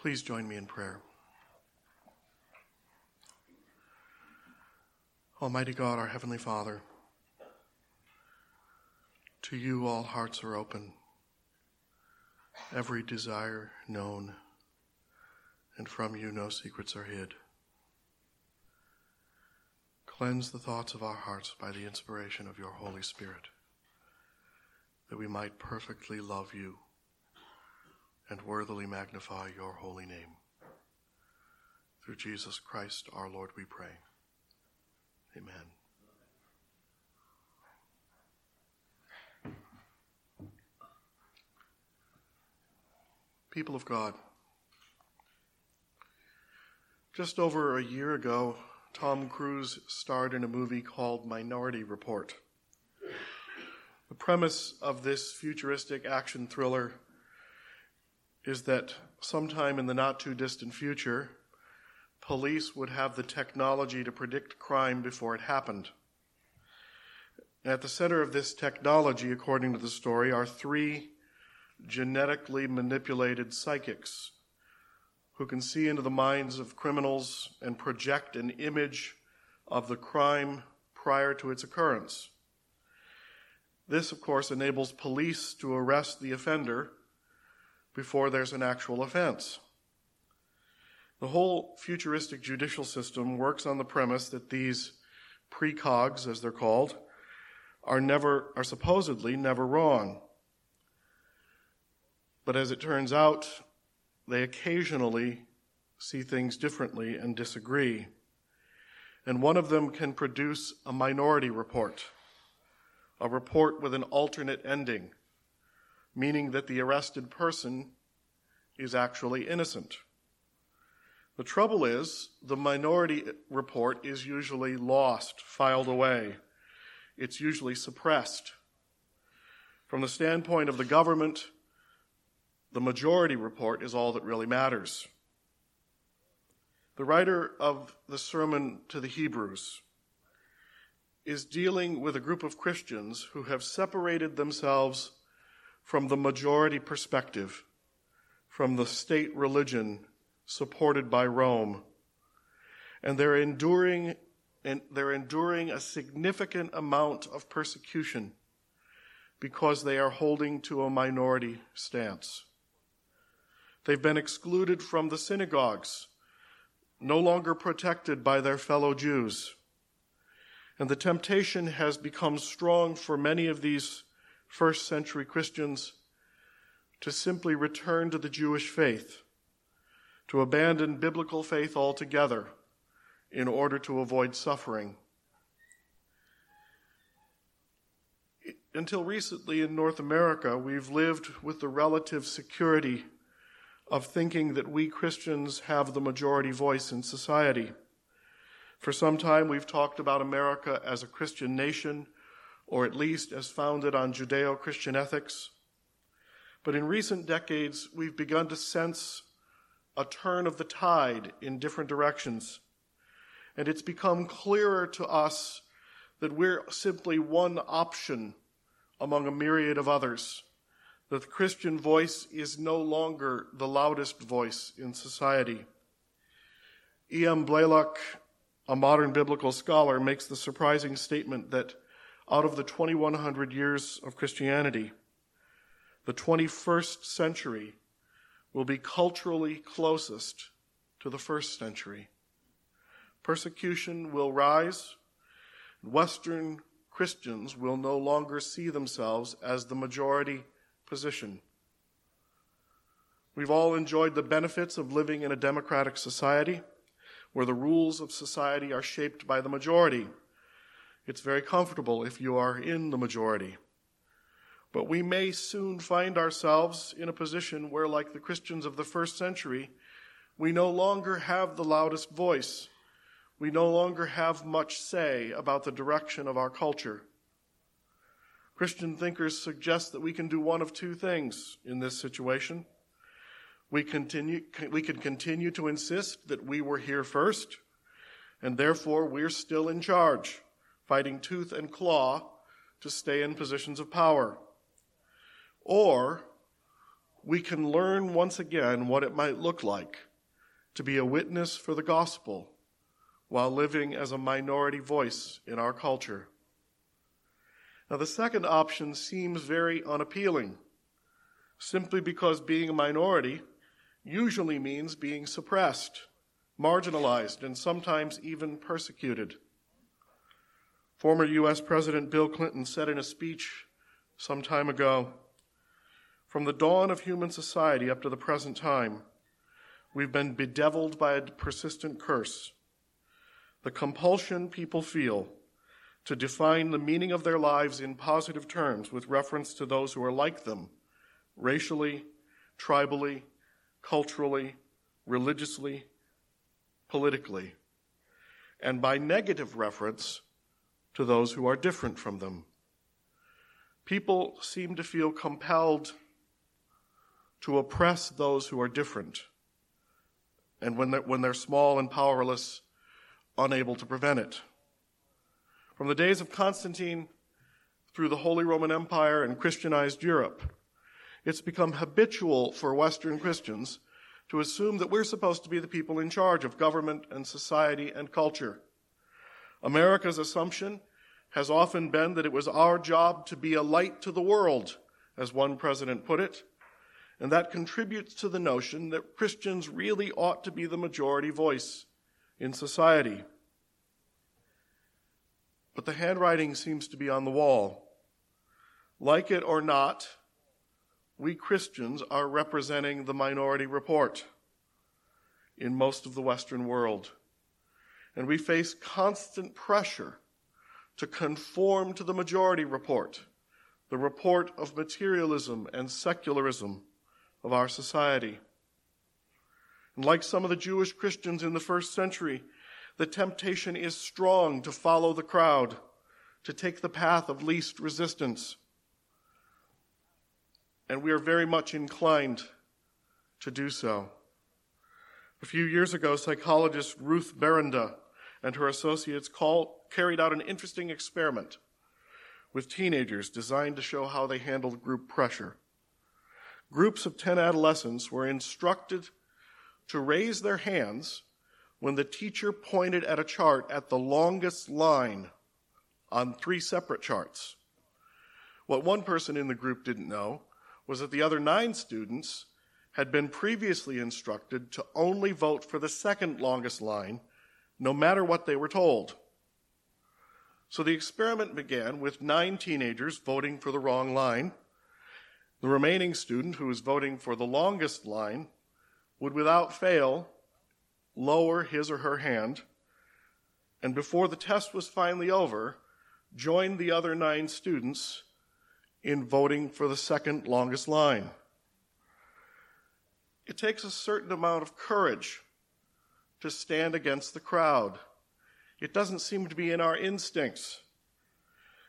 Please join me in prayer. Almighty God, our Heavenly Father, to you all hearts are open, every desire known, and from you no secrets are hid. Cleanse the thoughts of our hearts by the inspiration of your Holy Spirit, that we might perfectly love you and worthily magnify your holy name. Through Jesus Christ our Lord we pray. Amen. People of God, just over a year ago, Tom Cruise starred in a movie called Minority Report. The premise of this futuristic action thriller is that sometime in the not too distant future, police would have the technology to predict crime before it happened. At the center of this technology, according to the story, are three genetically manipulated psychics who can see into the minds of criminals and project an image of the crime prior to its occurrence. This, of course, enables police to arrest the offender before there's an actual offense. The whole futuristic judicial system works on the premise that these precogs, as they're called, are never are supposedly never wrong. But as it turns out, they occasionally see things differently and disagree. And one of them can produce a minority report, a report with an alternate ending meaning that the arrested person is actually innocent. The trouble is, the minority report is usually lost, filed away. It's usually suppressed. From the standpoint of the government, the majority report is all that really matters. The writer of the Sermon to the Hebrews is dealing with a group of Christians who have separated themselves from the majority perspective, from the state religion supported by Rome. And they're enduring and they're enduring a significant amount of persecution because they are holding to a minority stance. They've been excluded from the synagogues, no longer protected by their fellow Jews. And the temptation has become strong for many of these first century Christians to simply return to the Jewish faith, to abandon biblical faith altogether in order to avoid suffering. Until recently in North America, we've lived with the relative security of thinking that we Christians have the majority voice in society. For some time, we've talked about America as a Christian nation or at least as founded on Judeo Christian ethics. But in recent decades, we've begun to sense a turn of the tide in different directions. And it's become clearer to us that we're simply one option among a myriad of others. That the Christian voice is no longer the loudest voice in society. E.M. Blaiklock, a modern biblical scholar, makes the surprising statement that out of the 2100 years of Christianity, the 21st century will be culturally closest to the first century. Persecution will rise. Western Christians will no longer see themselves as the majority position. We've all enjoyed the benefits of living in a democratic society where the rules of society are shaped by the majority. It's very comfortable if you are in the majority. But we may soon find ourselves in a position where, like the Christians of the first century, we no longer have the loudest voice. We no longer have much say about the direction of our culture. Christian thinkers suggest that we can do one of two things in this situation. We, continue, we can continue to insist that we were here first, and therefore we're still in charge fighting tooth and claw to stay in positions of power. Or we can learn once again what it might look like to be a witness for the gospel while living as a minority voice in our culture. Now, the second option seems very unappealing, simply because being a minority usually means being suppressed, marginalized, and sometimes even persecuted. Former U.S. President Bill Clinton said in a speech some time ago From the dawn of human society up to the present time, we've been bedeviled by a persistent curse. The compulsion people feel to define the meaning of their lives in positive terms with reference to those who are like them, racially, tribally, culturally, religiously, politically, and by negative reference to those who are different from them. People seem to feel compelled to oppress those who are different, and when they're, when they're small and powerless, unable to prevent it. From the days of Constantine through the Holy Roman Empire and Christianized Europe, it's become habitual for Western Christians to assume that we're supposed to be the people in charge of government and society and culture. America's assumption has often been that it was our job to be a light to the world, as one president put it, and that contributes to the notion that Christians really ought to be the majority voice in society but the handwriting seems to be on the wall. Like it or not, we Christians are representing the minority report in most of the Western world. And we face constant pressure to conform to the majority report, the report of materialism and secularism of our society. And like some of the Jewish Christians in the first century, the temptation is strong to follow the crowd, to take the path of least resistance. And we are very much inclined to do so. A few years ago, psychologist Ruth Berenda and her associates call, carried out an interesting experiment with teenagers designed to show how they handled group pressure. Groups of 10 adolescents were instructed to raise their hands when the teacher pointed at a chart at the longest line on three separate charts. What one person in the group didn't know was that the other nine students had been previously instructed to only vote for the second longest line, no matter what they were told. So the experiment began with nine teenagers voting for the wrong line. The remaining student, who was voting for the longest line, would without fail lower his or her hand, and before the test was finally over, joined the other nine students in voting for the second longest line. It takes a certain amount of courage to stand against the crowd. It doesn't seem to be in our instincts.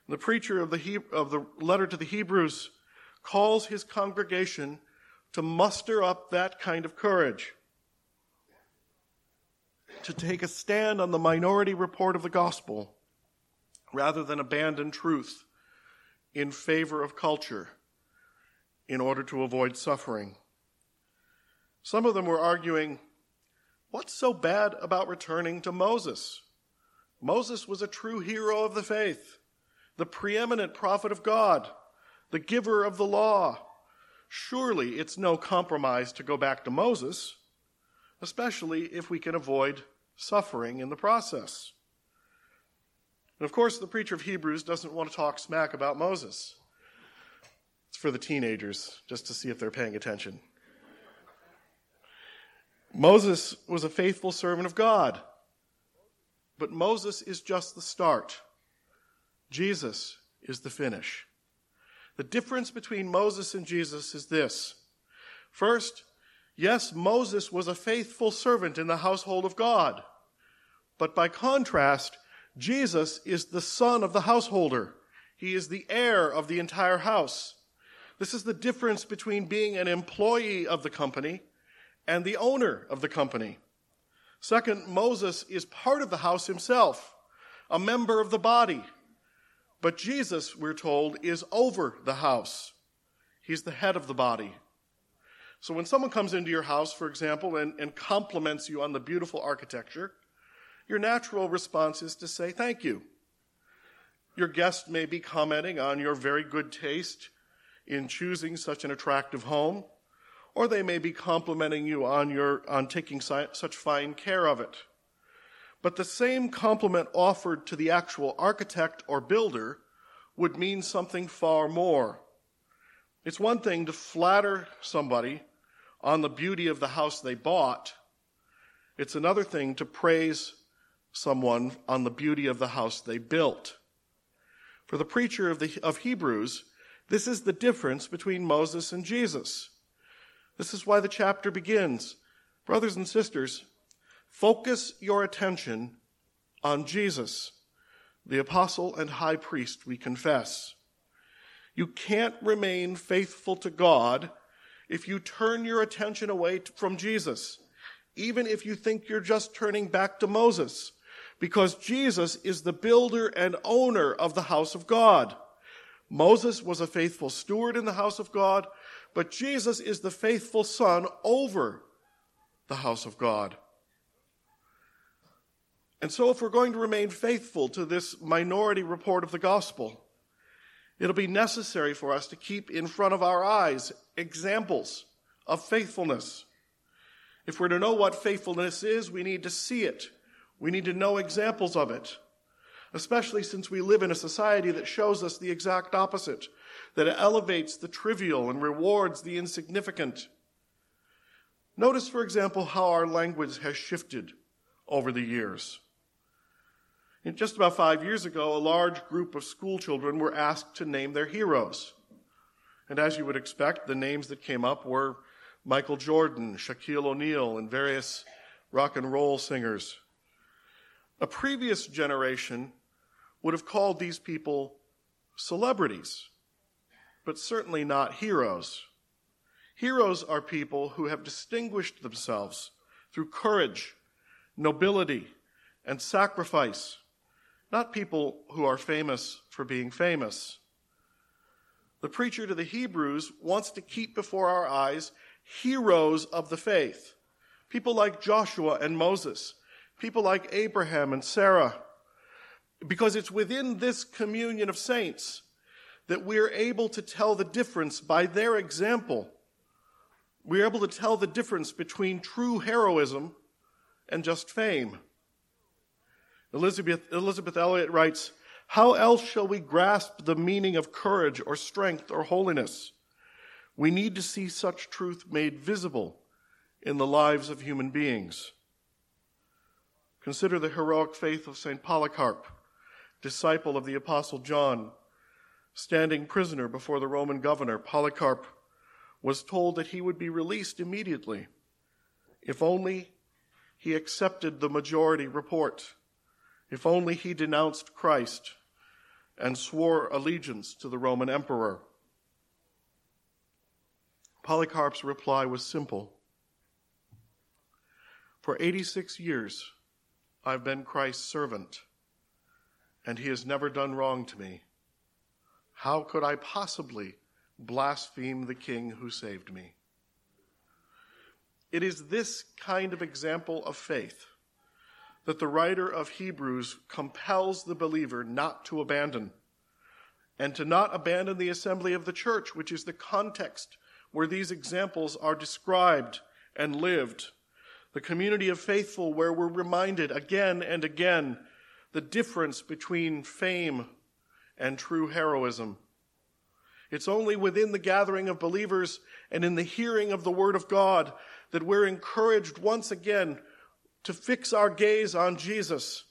The preacher of the, he- of the letter to the Hebrews calls his congregation to muster up that kind of courage to take a stand on the minority report of the gospel rather than abandon truth in favor of culture in order to avoid suffering. Some of them were arguing, what's so bad about returning to Moses? Moses was a true hero of the faith, the preeminent prophet of God, the giver of the law. Surely it's no compromise to go back to Moses especially if we can avoid suffering in the process. And of course, the preacher of Hebrews doesn't want to talk smack about Moses. It's for the teenagers, just to see if they're paying attention. Moses was a faithful servant of God, but Moses is just the start. Jesus is the finish. The difference between Moses and Jesus is this. First, Yes, Moses was a faithful servant in the household of God. But by contrast, Jesus is the son of the householder. He is the heir of the entire house. This is the difference between being an employee of the company and the owner of the company. Second, Moses is part of the house himself, a member of the body. But Jesus, we're told, is over the house. He's the head of the body. So when someone comes into your house, for example, and, and compliments you on the beautiful architecture, your natural response is to say thank you. Your guest may be commenting on your very good taste in choosing such an attractive home, or they may be complimenting you on your on taking such fine care of it. But the same compliment offered to the actual architect or builder would mean something far more. It's one thing to flatter somebody on the beauty of the house they bought. It's another thing to praise someone on the beauty of the house they built. For the preacher of, the, of Hebrews, this is the difference between Moses and Jesus. This is why the chapter begins. Brothers and sisters, focus your attention on Jesus, the apostle and high priest we confess. You can't remain faithful to God if you turn your attention away from Jesus, even if you think you're just turning back to Moses, because Jesus is the builder and owner of the house of God. Moses was a faithful steward in the house of God, but Jesus is the faithful son over the house of God. And so, if we're going to remain faithful to this minority report of the gospel, it'll be necessary for us to keep in front of our eyes examples of faithfulness. If we're to know what faithfulness is, we need to see it. We need to know examples of it, especially since we live in a society that shows us the exact opposite, that elevates the trivial and rewards the insignificant. Notice, for example, how our language has shifted over the years. Just about five years ago, a large group of school children were asked to name their heroes. And as you would expect, the names that came up were Michael Jordan, Shaquille O'Neal, and various rock and roll singers. A previous generation would have called these people celebrities, but certainly not heroes. Heroes are people who have distinguished themselves through courage, nobility, and sacrifice not people who are famous for being famous. The preacher to the Hebrews wants to keep before our eyes heroes of the faith, people like Joshua and Moses, people like Abraham and Sarah, because it's within this communion of saints that we're able to tell the difference by their example. We're able to tell the difference between true heroism and just fame. Elizabeth, Elisabeth Elliot writes, How else shall we grasp the meaning of courage or strength or holiness? We need to see such truth made visible in the lives of human beings. Consider the heroic faith of St. Polycarp, disciple of the Apostle John. Standing prisoner before the Roman governor, Polycarp was told that he would be released immediately if only he accepted the majority report if only he denounced Christ and swore allegiance to the Roman emperor. Polycarp's reply was simple. For 86 years, I've been Christ's servant, and he has never done wrong to me. How could I possibly blaspheme the king who saved me? It is this kind of example of faith that the writer of Hebrews compels the believer not to abandon and to not abandon the assembly of the church, which is the context where these examples are described and lived. The community of faithful, where we're reminded again and again the difference between fame and true heroism. It's only within the gathering of believers and in the hearing of the Word of God that we're encouraged once again to fix our gaze on Jesus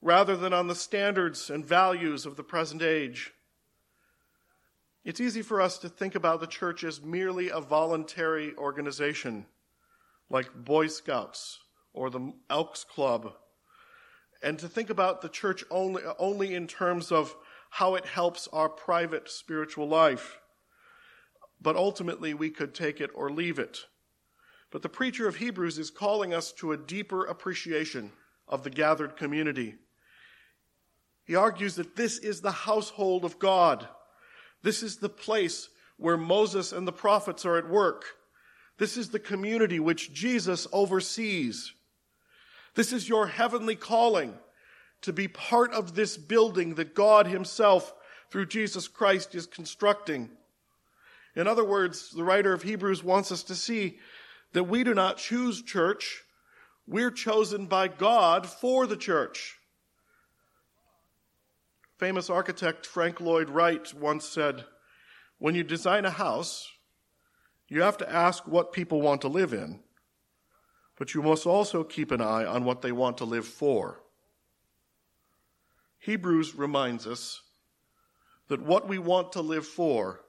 rather than on the standards and values of the present age. It's easy for us to think about the church as merely a voluntary organization like Boy Scouts or the Elks Club, and to think about the church only, only in terms of how it helps our private spiritual life. But ultimately, we could take it or leave it. But the preacher of Hebrews is calling us to a deeper appreciation of the gathered community. He argues that this is the household of God. This is the place where Moses and the prophets are at work. This is the community which Jesus oversees. This is your heavenly calling to be part of this building that God Himself, through Jesus Christ, is constructing. In other words, the writer of Hebrews wants us to see that we do not choose church, we're chosen by God for the church. Famous architect Frank Lloyd Wright once said, When you design a house, you have to ask what people want to live in, but you must also keep an eye on what they want to live for. Hebrews reminds us that what we want to live for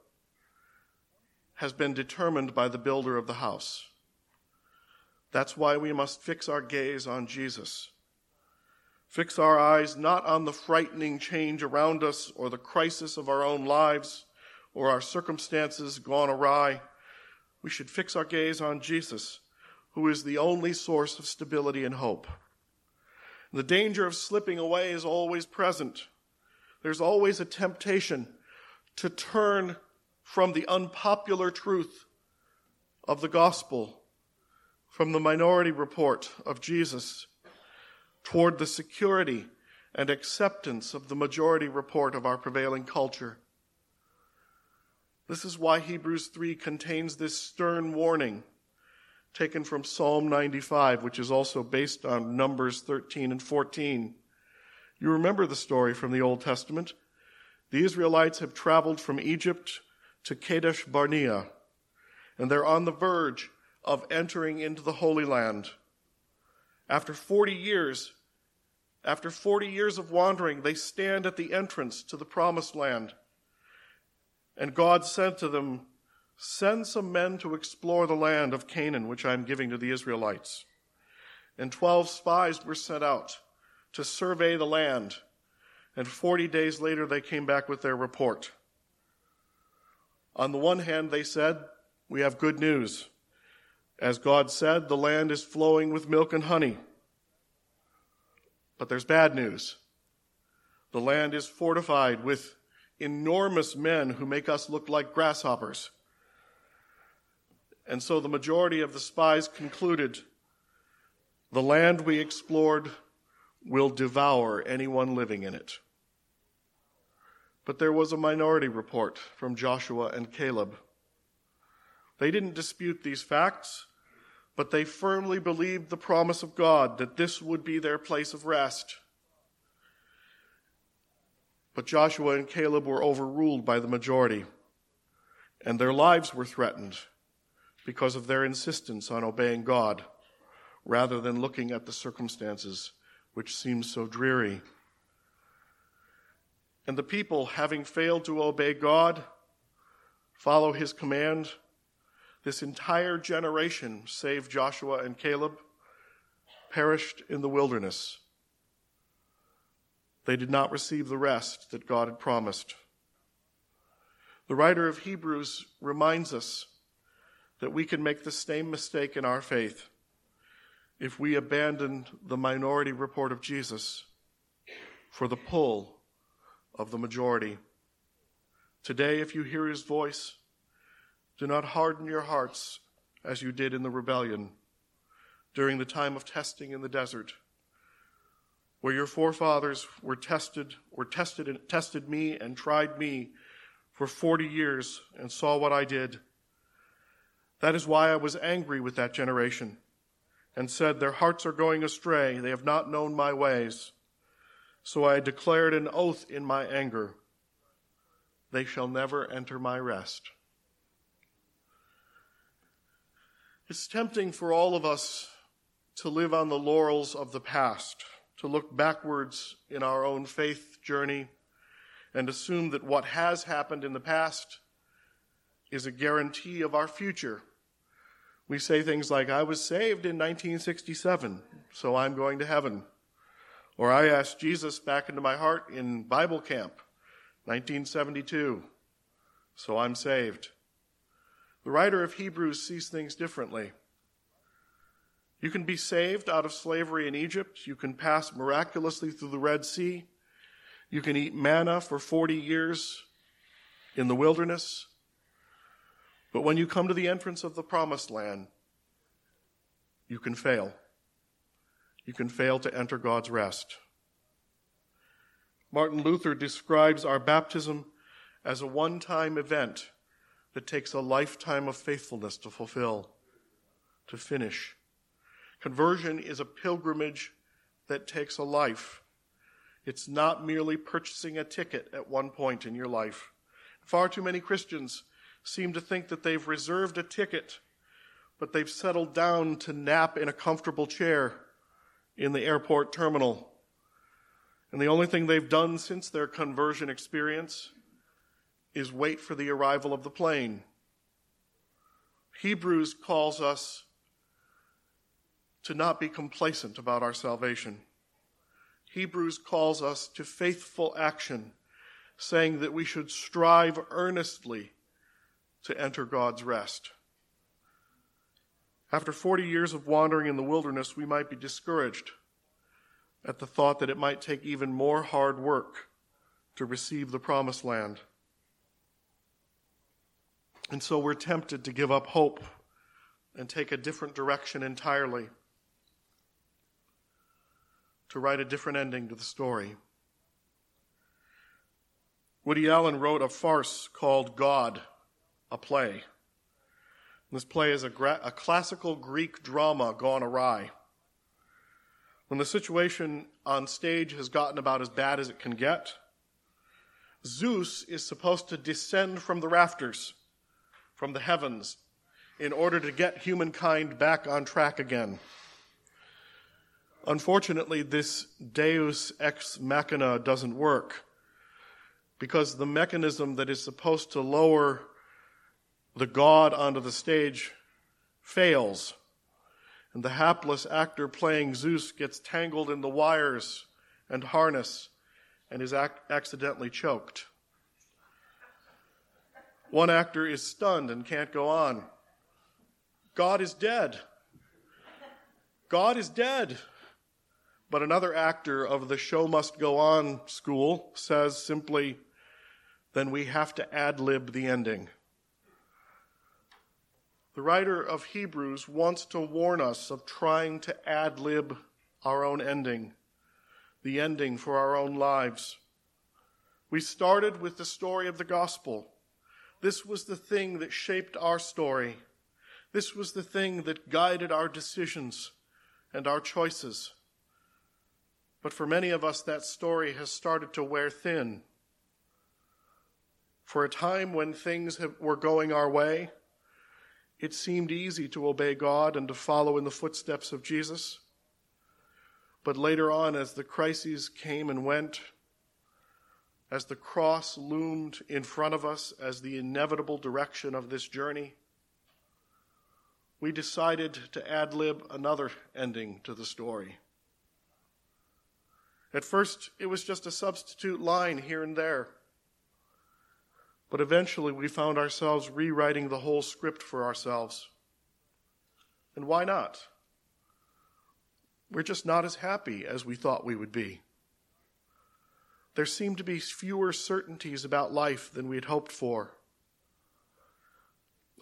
has been determined by the builder of the house. That's why we must fix our gaze on Jesus. Fix our eyes not on the frightening change around us or the crisis of our own lives or our circumstances gone awry. We should fix our gaze on Jesus, who is the only source of stability and hope. The danger of slipping away is always present. There's always a temptation to turn from the unpopular truth of the gospel, from the minority report of Jesus toward the security and acceptance of the majority report of our prevailing culture. This is why Hebrews 3 contains this stern warning taken from Psalm 95, which is also based on Numbers 13 and 14. You remember the story from the Old Testament. The Israelites have traveled from Egypt to Kadesh Barnea, and they're on the verge of entering into the Holy Land. After 40 years, after 40 years of wandering, they stand at the entrance to the promised land. And God said to them, Send some men to explore the land of Canaan, which I am giving to the Israelites. And 12 spies were sent out to survey the land. And 40 days later, they came back with their report. On the one hand, they said, We have good news. As God said, the land is flowing with milk and honey. But there's bad news. The land is fortified with enormous men who make us look like grasshoppers. And so the majority of the spies concluded the land we explored will devour anyone living in it. But there was a minority report from Joshua and Caleb. They didn't dispute these facts but they firmly believed the promise of God that this would be their place of rest. But Joshua and Caleb were overruled by the majority, and their lives were threatened because of their insistence on obeying God rather than looking at the circumstances which seemed so dreary. And the people, having failed to obey God, follow his command, this entire generation, save Joshua and Caleb, perished in the wilderness. They did not receive the rest that God had promised. The writer of Hebrews reminds us that we can make the same mistake in our faith if we abandon the minority report of Jesus for the pull of the majority. Today, if you hear his voice, do not harden your hearts as you did in the rebellion during the time of testing in the desert, where your forefathers were tested, were tested and tested me and tried me for 40 years and saw what I did. That is why I was angry with that generation and said, Their hearts are going astray. They have not known my ways. So I declared an oath in my anger. They shall never enter my rest. It's tempting for all of us to live on the laurels of the past, to look backwards in our own faith journey and assume that what has happened in the past is a guarantee of our future. We say things like, I was saved in 1967, so I'm going to heaven. Or I asked Jesus back into my heart in Bible camp, 1972, so I'm saved. The writer of Hebrews sees things differently. You can be saved out of slavery in Egypt. You can pass miraculously through the Red Sea. You can eat manna for 40 years in the wilderness. But when you come to the entrance of the promised land, you can fail. You can fail to enter God's rest. Martin Luther describes our baptism as a one time event that takes a lifetime of faithfulness to fulfill, to finish. Conversion is a pilgrimage that takes a life. It's not merely purchasing a ticket at one point in your life. Far too many Christians seem to think that they've reserved a ticket, but they've settled down to nap in a comfortable chair in the airport terminal. And the only thing they've done since their conversion experience is wait for the arrival of the plane. Hebrews calls us to not be complacent about our salvation. Hebrews calls us to faithful action, saying that we should strive earnestly to enter God's rest. After 40 years of wandering in the wilderness, we might be discouraged at the thought that it might take even more hard work to receive the promised land. And so we're tempted to give up hope and take a different direction entirely, to write a different ending to the story. Woody Allen wrote a farce called God, a play. This play is a, gra- a classical Greek drama gone awry. When the situation on stage has gotten about as bad as it can get, Zeus is supposed to descend from the rafters, from the heavens, in order to get humankind back on track again. Unfortunately, this deus ex machina doesn't work because the mechanism that is supposed to lower the god onto the stage fails. And the hapless actor playing Zeus gets tangled in the wires and harness and is ac- accidentally choked. One actor is stunned and can't go on. God is dead. God is dead. But another actor of the show must go on school says simply, then we have to ad lib the ending. The writer of Hebrews wants to warn us of trying to ad lib our own ending, the ending for our own lives. We started with the story of the gospel. This was the thing that shaped our story. This was the thing that guided our decisions and our choices. But for many of us, that story has started to wear thin. For a time when things have, were going our way, it seemed easy to obey God and to follow in the footsteps of Jesus. But later on, as the crises came and went, as the cross loomed in front of us as the inevitable direction of this journey, we decided to ad lib another ending to the story. At first, it was just a substitute line here and there. But eventually we found ourselves rewriting the whole script for ourselves. And why not? We're just not as happy as we thought we would be. There seem to be fewer certainties about life than we had hoped for.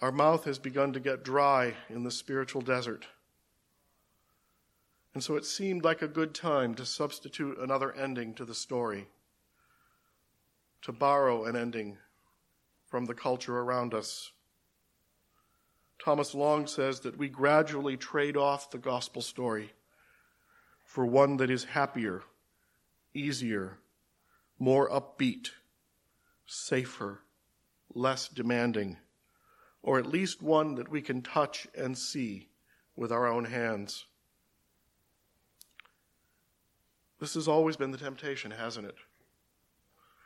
Our mouth has begun to get dry in the spiritual desert. And so it seemed like a good time to substitute another ending to the story, to borrow an ending from the culture around us. Thomas Long says that we gradually trade off the gospel story for one that is happier, easier, more upbeat, safer, less demanding, or at least one that we can touch and see with our own hands. This has always been the temptation, hasn't it?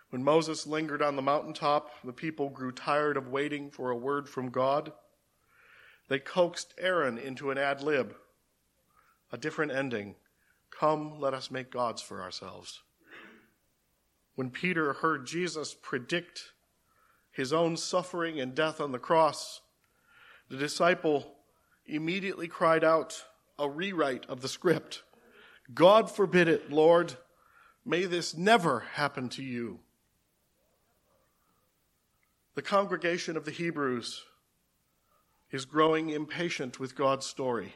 When Moses lingered on the mountaintop, the people grew tired of waiting for a word from God. They coaxed Aaron into an ad lib, a different ending. Come, let us make gods for ourselves. When Peter heard Jesus predict his own suffering and death on the cross, the disciple immediately cried out a rewrite of the script God forbid it, Lord. May this never happen to you. The congregation of the Hebrews is growing impatient with God's story.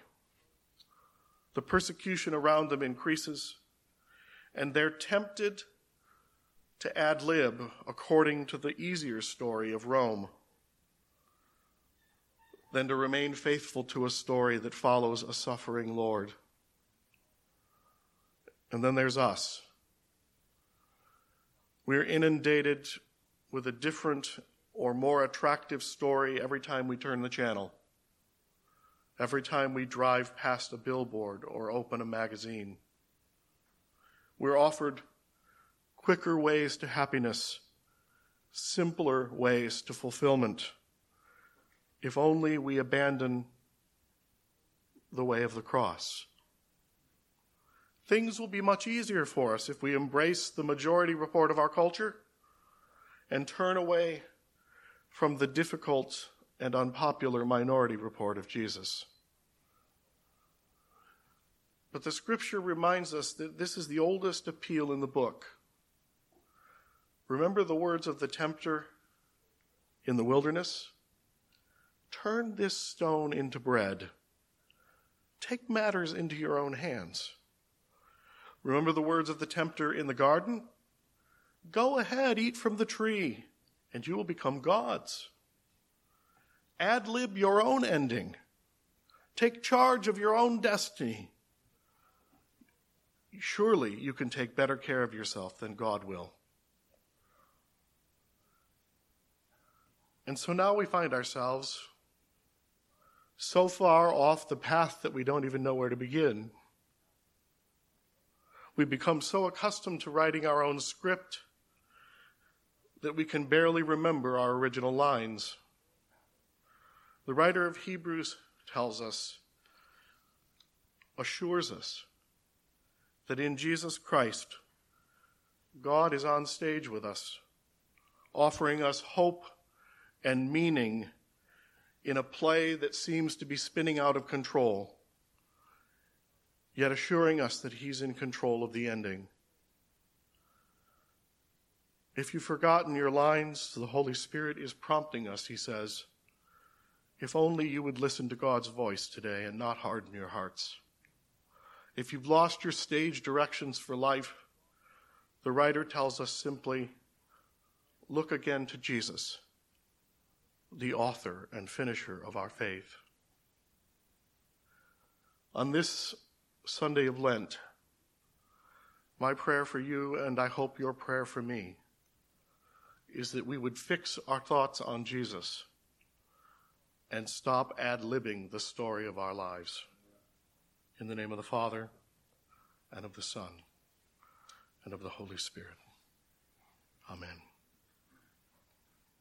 The persecution around them increases, and they're tempted to ad lib according to the easier story of Rome than to remain faithful to a story that follows a suffering Lord. And then there's us. We're inundated with a different or more attractive story every time we turn the channel, every time we drive past a billboard or open a magazine. We're offered quicker ways to happiness, simpler ways to fulfillment, if only we abandon the way of the cross. Things will be much easier for us if we embrace the majority report of our culture and turn away from the difficult and unpopular minority report of Jesus. But the scripture reminds us that this is the oldest appeal in the book. Remember the words of the tempter in the wilderness? Turn this stone into bread. Take matters into your own hands. Remember the words of the tempter in the garden? Go ahead, eat from the tree, and you will become gods. Ad lib your own ending. Take charge of your own destiny. Surely you can take better care of yourself than God will. And so now we find ourselves so far off the path that we don't even know where to begin. We become so accustomed to writing our own script that we can barely remember our original lines. The writer of Hebrews tells us, assures us, that in Jesus Christ, God is on stage with us, offering us hope and meaning in a play that seems to be spinning out of control, yet assuring us that He's in control of the ending. If you've forgotten your lines, the Holy Spirit is prompting us, he says. If only you would listen to God's voice today and not harden your hearts. If you've lost your stage directions for life, the writer tells us simply look again to Jesus, the author and finisher of our faith. On this Sunday of Lent, my prayer for you, and I hope your prayer for me, is that we would fix our thoughts on Jesus and stop ad libbing the story of our lives. In the name of the Father, and of the Son, and of the Holy Spirit. Amen.